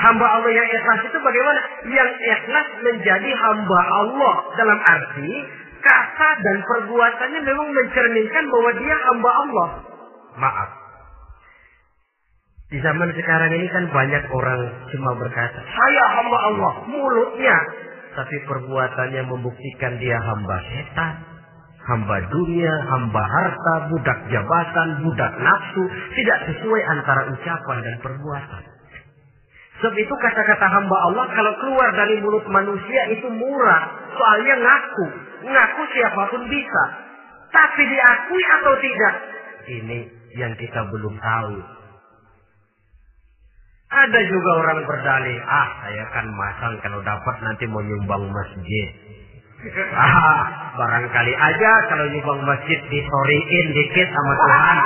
Hamba Allah yang ikhlas itu bagaimana? Yang ikhlas menjadi hamba Allah dalam arti kata dan perbuatannya memang mencerminkan bahwa dia hamba Allah. Maaf, di zaman sekarang ini kan banyak orang cuma berkata, saya hamba Allah, mulutnya. Tapi perbuatannya membuktikan dia hamba setan, hamba dunia, hamba harta, budak jabatan, budak nafsu. Tidak sesuai antara ucapan dan perbuatan. Sebab itu kata-kata hamba Allah kalau keluar dari mulut manusia itu murah. Soalnya ngaku. Ngaku siapa pun bisa. Tapi diakui atau tidak? Ini yang kita belum tahu. Ada juga orang berdalih, ah saya kan masang kalau dapat nanti mau nyumbang masjid. *laughs* Ah, barangkali aja kalau nyumbang masjid disoriin dikit sama Tuhan. *laughs*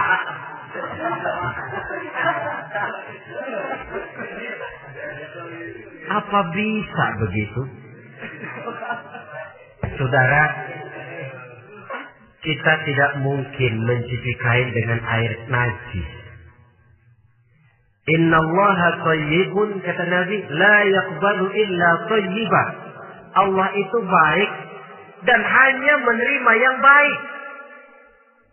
Apa bisa begitu? Saudara, kita tidak mungkin mencuci kain dengan air najis. Inna Allah tayyibun kata Nabi la yaqbalu illa tayyiba. Allah itu baik dan hanya menerima yang baik.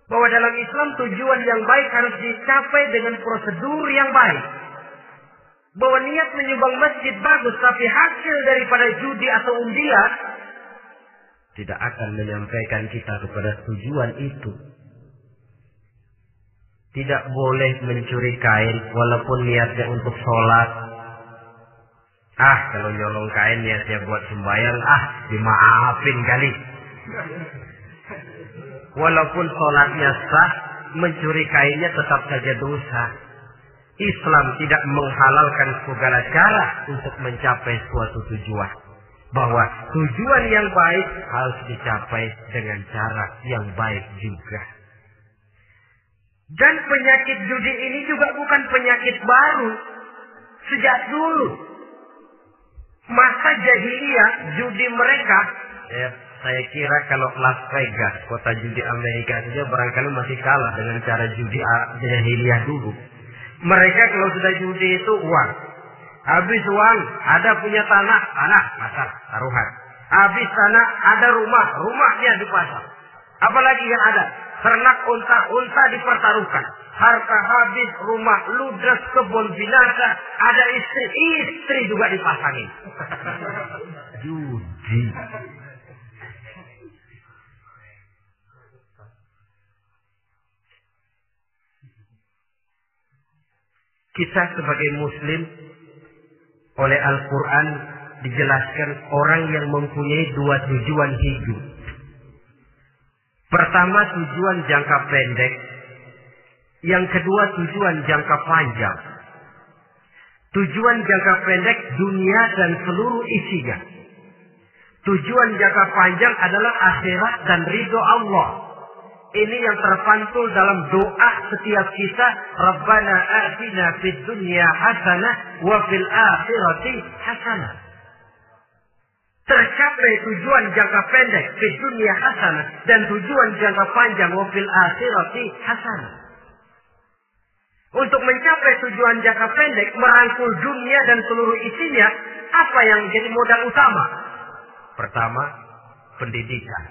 Bahwa dalam Islam tujuan yang baik harus dicapai dengan prosedur yang baik. Bahwa niat menyumbang masjid bagus tapi hasil daripada judi atau undian tidak akan menyampaikan kita kepada tujuan itu. Tidak boleh mencuri kain walaupun niatnya untuk sholat. Ah, kalau nyolong kain niatnya buat sembahyang, ah, dimaafin kali. Walaupun sholatnya sah, mencuri kainnya tetap saja dosa. Islam tidak menghalalkan segala cara untuk mencapai suatu tujuan. Bahwa tujuan yang baik harus dicapai dengan cara yang baik juga. Dan penyakit judi ini juga bukan penyakit baru. Sejak dulu. Masa jahiliyah judi mereka. Ya, saya kira kalau Las Vegas, kota judi Amerika saja barangkali masih kalah dengan cara judi jahiliyah dulu. Mereka kalau sudah judi itu uang. Habis uang, ada punya tanah, tanah, pasar, taruhan. Habis tanah, ada rumah, rumahnya di pasar. Apalagi yang ada? Ternak unta-unta dipertaruhkan. Harta habis, rumah ludes, kebun binasa, ada istri, istri juga dipasangin. *laughs* Judi. Kita sebagai muslim oleh Al-Quran dijelaskan orang yang mempunyai dua tujuan hidup. Pertama tujuan jangka pendek. Yang kedua tujuan jangka panjang. Tujuan jangka pendek dunia dan seluruh isinya. Tujuan jangka panjang adalah akhirat dan ridho Allah. Ini yang terpantul dalam doa setiap kita. Rabbana atina fid dunya hasanah wa fil akhirati hasanah. Tercapai tujuan jangka pendek di dunia hasanah dan tujuan jangka panjang wa fil akhirati hasanah. Untuk mencapai tujuan jangka pendek, merangkul dunia dan seluruh isinya, apa yang menjadi modal utama? Pertama, pendidikan.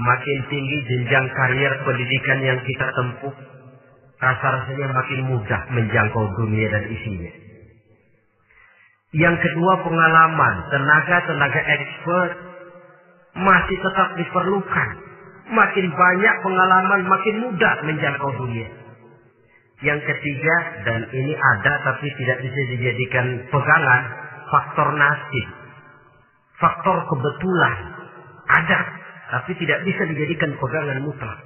Makin tinggi jenjang karier pendidikan yang kita tempuh, rasa-rasanya makin mudah menjangkau dunia dan isinya. Yang kedua, pengalaman, tenaga-tenaga expert masih tetap diperlukan. Makin banyak pengalaman, makin mudah menjangkau dunia. Yang ketiga, dan ini ada tapi tidak bisa dijadikan pegangan, faktor nasib. Faktor kebetulan. Ada, tapi tidak bisa dijadikan pegangan mutlak.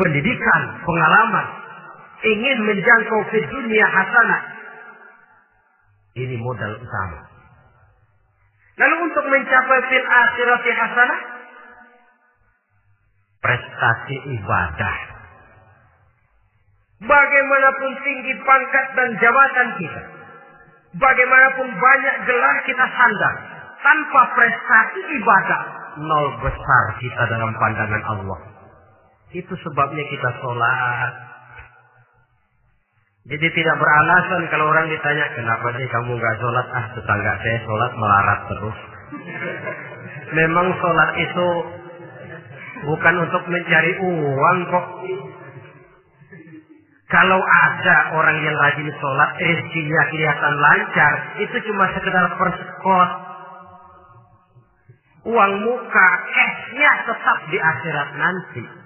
Pendidikan, pengalaman, ingin menjangkau ke dunia hasanah. Ini modal utama. Lalu untuk mencapai fil akhirati hasanah, prestasi ibadah Bagaimanapun tinggi pangkat dan jabatan kita. Bagaimanapun banyak gelar kita sandang. Tanpa prestasi ibadah. Nol besar kita dalam pandangan Allah. Itu sebabnya kita sholat. Jadi tidak beralasan kalau orang ditanya, kenapa sih kamu nggak sholat? Ah, tetangga saya sholat melarat terus. Memang sholat itu bukan untuk mencari uang kok. Kalau ada orang yang rajin sholat, rezekinya kelihatan lancar, itu cuma sekedar persekot. Uang muka, cashnya tetap di akhirat nanti.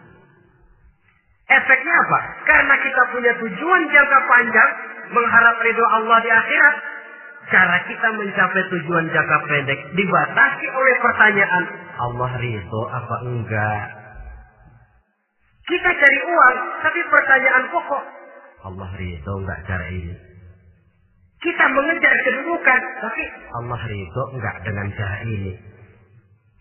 Efeknya apa? Karena kita punya tujuan jangka panjang, mengharap ridho Allah di akhirat. Cara kita mencapai tujuan jangka pendek dibatasi oleh pertanyaan, Allah ridho apa enggak? Kita cari uang, tapi pertanyaan pokok, Allah ridho enggak cara ini? Kita mengejar kedudukan, tapi Allah ridho enggak dengan cara ini?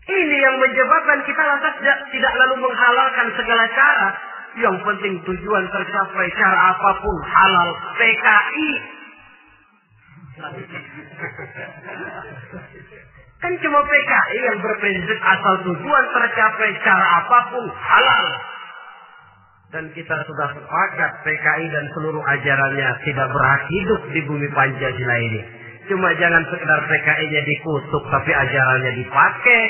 Ini yang menyebabkan kita lantas tidak, tidak lalu menghalalkan segala cara. Yang penting tujuan tercapai cara apa pun halal PKI. Kan cuma PKI yang berprinsip asal tujuan tercapai cara apa pun halal dan kita sudah sepakat PKI dan seluruh ajarannya tidak berhak hidup di bumi Pancasila ini. Cuma jangan sekedar PKI-nya dikutuk tapi ajarannya dipakai.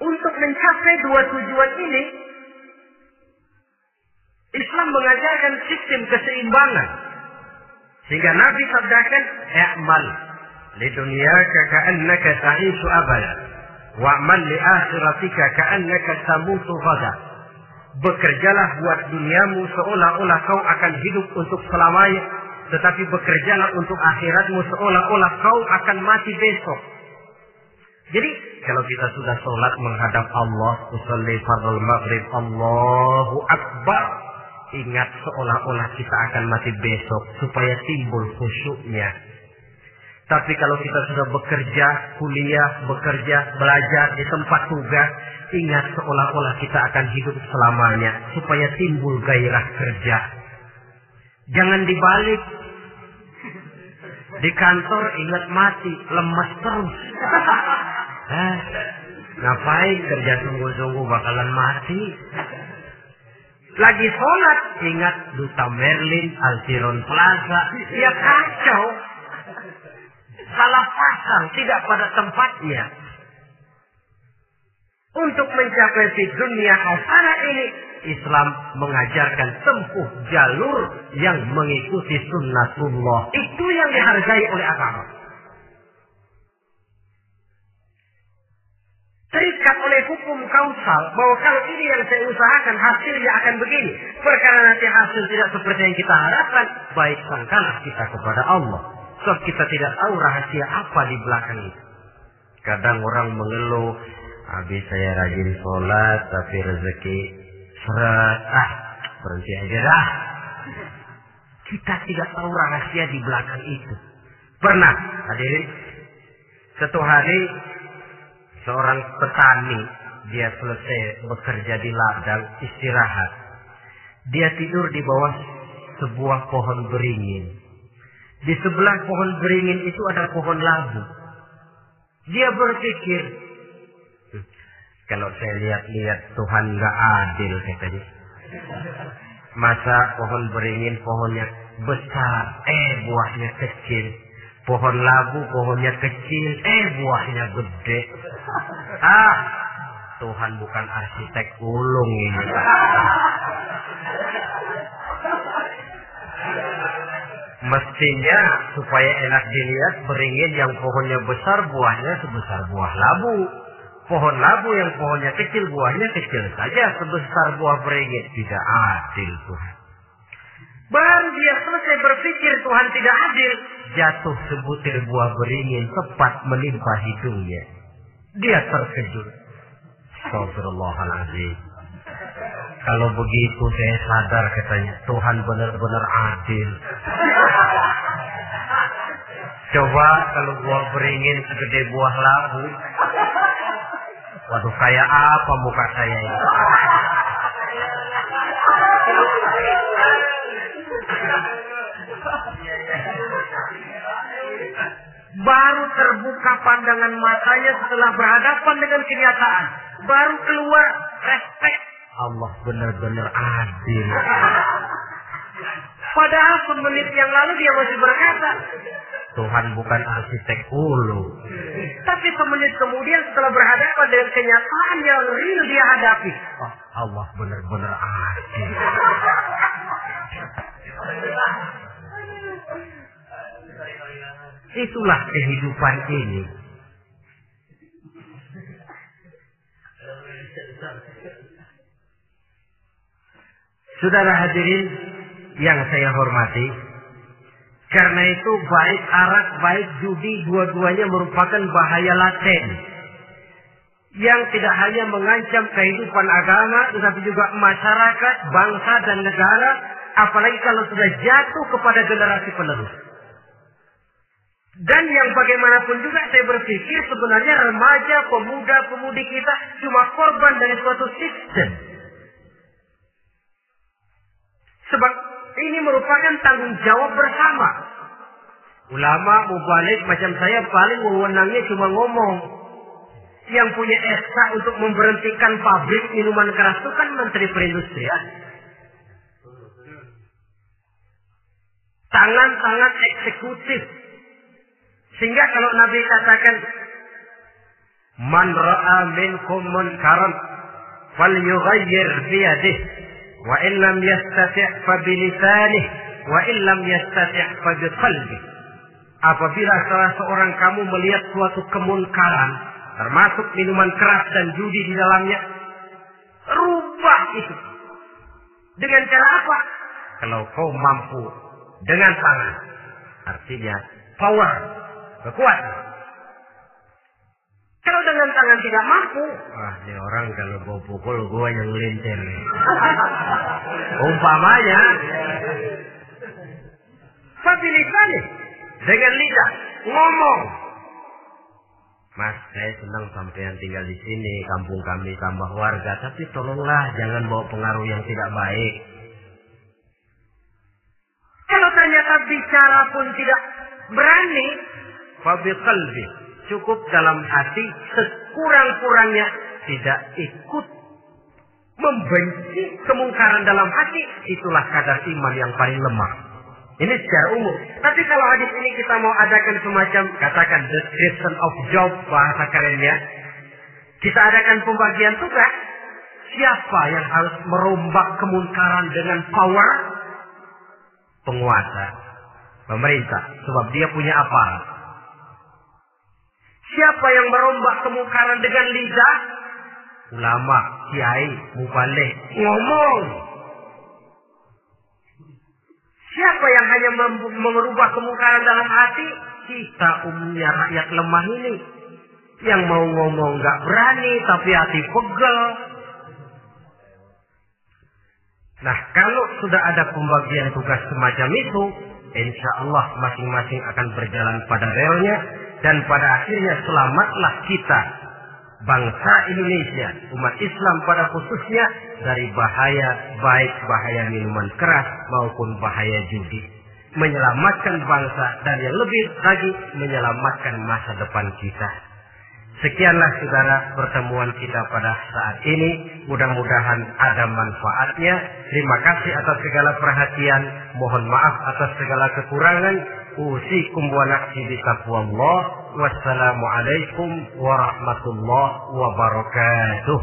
Untuk mencapai dua tujuan ini, Islam mengajarkan sistem keseimbangan. Sehingga Nabi sabdakan, "I'mal lidunyaka ka'annaka ta'ishu abada wa'mal li akhiratika ka'annaka tamutu ghada bekerjalah buat duniamu seolah-olah kau akan hidup untuk selamanya tetapi bekerjalah untuk akhiratmu seolah-olah kau akan mati besok jadi kalau kita sudah sholat menghadap Allah usalli fardhu maghrib Allahu akbar ingat seolah-olah kita akan mati besok supaya timbul khusyuknya tapi kalau kita sudah bekerja, kuliah, bekerja, belajar di tempat tugas, ingat seolah-olah kita akan hidup selamanya supaya timbul gairah kerja. Jangan dibalik. Di kantor ingat mati, lemas terus. *laughs* eh, ngapain kerja sungguh-sungguh bakalan mati? Lagi sholat, ingat Duta Merlin, Altiron Plaza. Ya kacau salah pasang, tidak pada tempatnya. Untuk mencapai di dunia hasanah ini, Islam mengajarkan tempuh jalur yang mengikuti sunnatullah. Itu yang dihargai oleh agama. Terikat oleh hukum kausal bahwa kalau ini yang saya usahakan hasilnya akan begini. Perkara nanti hasil tidak seperti yang kita harapkan, baik sangkalah kita kepada Allah. Sebab kita tidak tahu rahasia apa di belakang itu. Kadang orang mengeluh, habis saya rajin sholat tapi rezeki seret, ah berhenti aja dah. Kita tidak tahu rahasia di belakang itu. Pernah hadirin satu hari seorang petani dia selesai bekerja di ladang istirahat. Dia tidur di bawah sebuah pohon beringin. Di sebelah pohon beringin itu ada pohon labu. Dia berpikir, kalau saya lihat-lihat Tuhan nggak adil katanya. Masa pohon beringin pohonnya besar, eh buahnya kecil. Pohon labu pohonnya kecil, eh buahnya gede. Ah, Tuhan bukan arsitek ulung ini. Mestinya supaya enak dilihat beringin yang pohonnya besar buahnya sebesar buah labu. Pohon labu yang pohonnya kecil buahnya kecil saja sebesar buah beringin. Tidak adil Tuhan. Baru dia selesai berpikir Tuhan tidak adil. Jatuh sebutir buah beringin tepat menimpa hidungnya. Dia terkejut. Astagfirullahaladzim. Kalau begitu saya sadar katanya Tuhan benar-benar adil. Coba kalau buah beringin segede buah labu. Waduh kayak apa muka saya ini? Baru terbuka pandangan matanya setelah berhadapan dengan kenyataan. Baru keluar respect Allah benar-benar adil. Padahal semenit yang lalu dia masih berkata, Tuhan bukan arsitek ulu. Tapi semenit kemudian setelah berhadapan dengan kenyataan yang real dia hadapi. Oh, Allah benar-benar adil. Itulah kehidupan ini. Saudara hadirin yang saya hormati, karena itu baik arak, baik judi, dua-duanya merupakan bahaya laten. Yang tidak hanya mengancam kehidupan agama, tetapi juga masyarakat, bangsa, dan negara, apalagi kalau sudah jatuh kepada generasi penerus. Dan yang bagaimanapun juga saya berpikir sebenarnya remaja, pemuda, pemudi kita cuma korban dari suatu sistem Sebab ini merupakan tanggung jawab bersama. Ulama mubalik macam saya paling wewenangnya cuma ngomong. Yang punya SK untuk memberhentikan pabrik minuman keras itu kan Menteri Perindustrian. Tangan-tangan eksekutif. Sehingga kalau Nabi katakan Man ra'a minkum munkaran falyughayyir biyadihi Wa in lam yastati' fa bilisanih wa in lam yastati' fa biqalbi. Apabila salah seorang kamu melihat suatu kemunkaran, termasuk minuman keras dan judi di dalamnya, rubah itu. Dengan cara apa? Kalau kau mampu dengan tangan. Artinya power, kekuatan. Kalau dengan tangan tidak mampu, wah ini orang kalau gue pukul gue yang melintir. *laughs* Umpamanya, nih dengan lidah ngomong. Mas, saya senang sampai yang tinggal di sini, kampung kami tambah warga, tapi tolonglah jangan bawa pengaruh yang tidak baik. Kalau ternyata bicara pun tidak berani, fabi kalbi, cukup dalam hati sekurang-kurangnya tidak ikut membenci kemungkaran dalam hati. Itulah kadar iman yang paling lemah. Ini secara umum. Tapi kalau hadis ini kita mau adakan semacam katakan description of job bahasa kerennya kita adakan pembagian tugas. Siapa yang harus merombak kemungkaran dengan power? Penguasa. Pemerintah. Sebab dia punya aparat Siapa yang merombak kemungkaran dengan lidah? Ulama, kiai, mubalik, ngomong. Siapa yang hanya merubah kemungkaran dalam hati? Kita umumnya rakyat lemah ini. Yang mau ngomong gak berani, tapi hati pegel. Nah, kalau sudah ada pembagian tugas semacam itu, insya Allah masing-masing akan berjalan pada relnya dan pada akhirnya selamatlah kita bangsa Indonesia, umat Islam pada khususnya dari bahaya baik bahaya minuman keras maupun bahaya judi. Menyelamatkan bangsa dan yang lebih lagi menyelamatkan masa depan kita. Sekianlah saudara pertemuan kita pada saat ini. Mudah-mudahan ada manfaatnya. Terima kasih atas segala perhatian. Mohon maaf atas segala kekurangan. Usikum wa nafsi bitaqwallah. Wassalamualaikum warahmatullahi wabarakatuh.